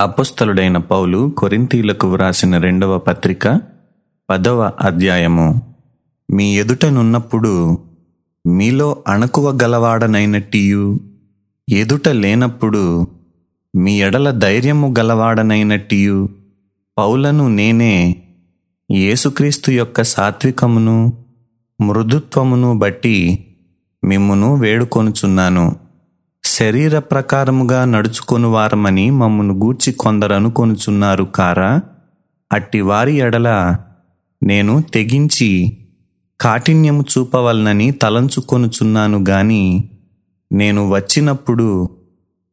అపుస్తలుడైన పౌలు కొరింతీలకు వ్రాసిన రెండవ పత్రిక పదవ అధ్యాయము. మీ ఎదుటనున్నప్పుడు మీలో అణకువ గలవాడనైనట్టియు. ఎదుట లేనప్పుడు మీ ఎడల ధైర్యము గలవాడనైనట్టియు. పౌలను నేనే యేసుక్రీస్తు యొక్క సాత్వికమును మృదుత్వమును బట్టి మిమ్మును వేడుకొనుచున్నాను. శరీర ప్రకారముగా నడుచుకొని వారమని మమ్మను గూర్చి కొందరు అనుకొనుచున్నారు కారా? అట్టి వారి ఎడల నేను తెగించి కాఠిన్యము చూపవలనని తలంచుకొనుచున్నాను గాని నేను వచ్చినప్పుడు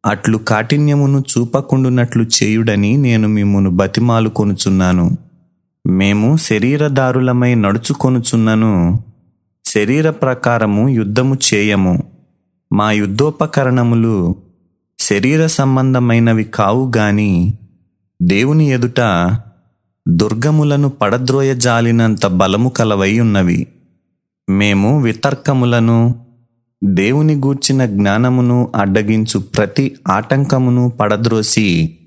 అట్లు కాఠిన్యమును చూపకుండునట్లు చేయుడని నేను మిమ్మును బతిమాలు కొనుచున్నాను. మేము శరీరదారులమై నడుచుకొనుచున్నను. శరీర ప్రకారము యుద్ధము చేయము. మా యుద్ధోపకరణములు శరీర సంబంధమైనవి కావు గాని దేవుని ఎదుట దుర్గములను పడద్రోయజాలినంత బలము కలవై ఉన్నవి. మేము వితర్కములను దేవుని గూర్చిన జ్ఞానమును అడ్డగించు ప్రతి ఆటంకమును పడద్రోసి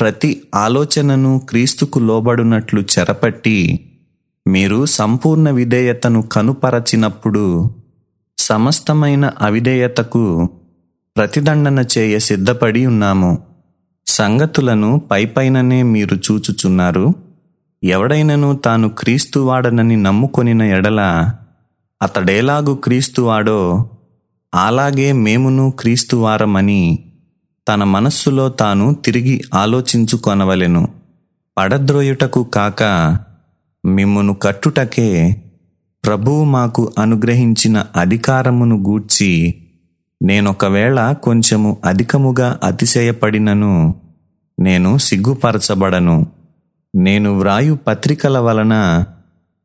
ప్రతి ఆలోచనను క్రీస్తుకు లోబడునట్లు చెరపట్టి మీరు సంపూర్ణ విధేయతను కనుపరచినప్పుడు సమస్తమైన అవిధేయతకు ప్రతిదండన చేయ సిద్ధపడి ఉన్నాము. సంగతులను పైపైననే మీరు చూచుచున్నారు. ఎవడైనను తాను క్రీస్తువాడనని నమ్ముకొనిన ఎడల అతడేలాగు క్రీస్తువాడో అలాగే మేమును క్రీస్తువారమని తన మనస్సులో తాను తిరిగి ఆలోచించుకొనవలెను. పడద్రోయుటకు కాక మిమ్మును కట్టుటకే ప్రభువు మాకు అనుగ్రహించిన అధికారమును గూర్చి నేనొకవేళ కొంచెము అధికముగా అతిశయపడినను నేను సిగ్గుపరచబడను. నేను వ్రాయు పత్రికల వలన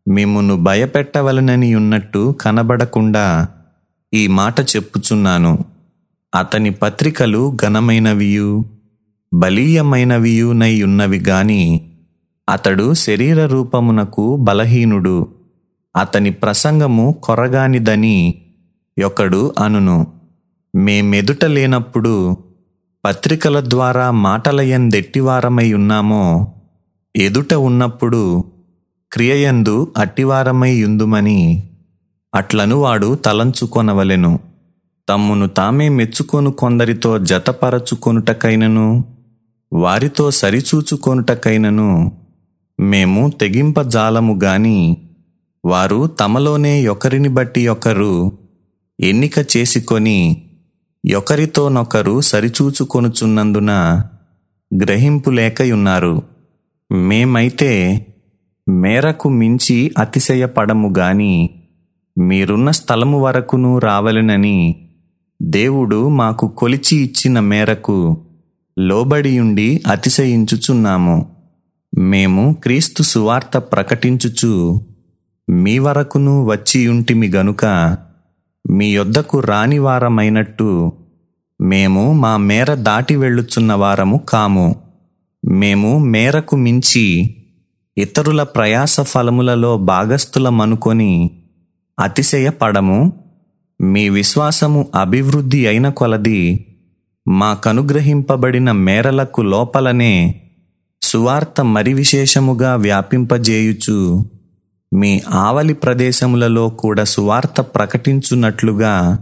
మిమ్మును భయపెట్టవలనని ఉన్నట్టు కనబడకుండా ఈ మాట చెప్పుచున్నాను. అతని పత్రికలు ఘనమైనవియు బలీయమైనవియునై ఉన్నవి గాని అతడు శరీర రూపమునకు బలహీనుడు. అతని ప్రసంగము కొరగానిదని ఒకడు అనును. మేమెదుట లేనప్పుడు పత్రికల ద్వారా మాటలయందెట్టివారమై ఉన్నామో ఎదుట ఉన్నప్పుడు క్రియయందు అట్టివారమై యుందుమని అట్లను వాడు తలంచుకొనవలెను. తమ్మును తామే మెచ్చుకొను కొందరితో జతపరచుకొనుటకైనను వారితో సరిచూచుకొనుటకైనను మేము తెగింపజాలము గాని వారు తమలోనే ఒకరిని బట్టి ఒకరు ఎన్నిక చేసుకొని ఒకరితోనొకరు సరిచూచుకొనుచున్నందున గ్రహింపు లేకయున్నారు. మేమైతే మేరకు మించి అతిశయపడము గాని మీరున్న స్థలము వరకును రావలెనని దేవుడు మాకు కొలిచి ఇచ్చిన మేరకు లోబడియుండి అతిశయించుచున్నాము. మేము క్రీస్తు సువార్త ప్రకటించుచు మీ వరకును వచ్చియుంటిమి గనుక మీ యొద్దకు రానివారమైనట్టు మేము మా మేర దాటి వెళ్ళుచున్న వారము కాము. మేము మేరకు మించి ఇతరుల ప్రయాస ఫలములలో భాగస్థులమనుకొని అతిశయపడము. మీ విశ్వాసము అభివృద్ధి అయిన కొలది మాకనుగ్రహింపబడిన మేరలకు లోపలనే సువార్త మరి విశేషముగా వ్యాపింపజేయుచు. మీ ఆవలి ప్రదేశములలో కూడా సువార్త ప్రకటించున్నట్లుగా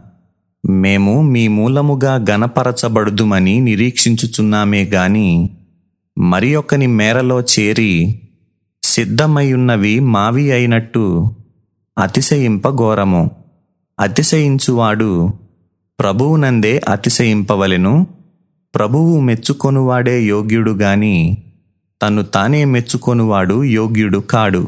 మేము మీ మూలముగా గణపరచబడుదుమని నిరీక్షించుచున్నామే గాని మరి ఒకని మేరలో చేరి సిద్ధమయ్యున్నవి మావి అయినట్టు అతిశయింపఘోరము అతిశయించువాడు ప్రభువునందే అతిశయింపవలెను. ప్రభువు మెచ్చుకొనువాడే యోగ్యుడు గాని తను తానే మెచ్చుకొనువాడు యోగ్యుడు కాడు.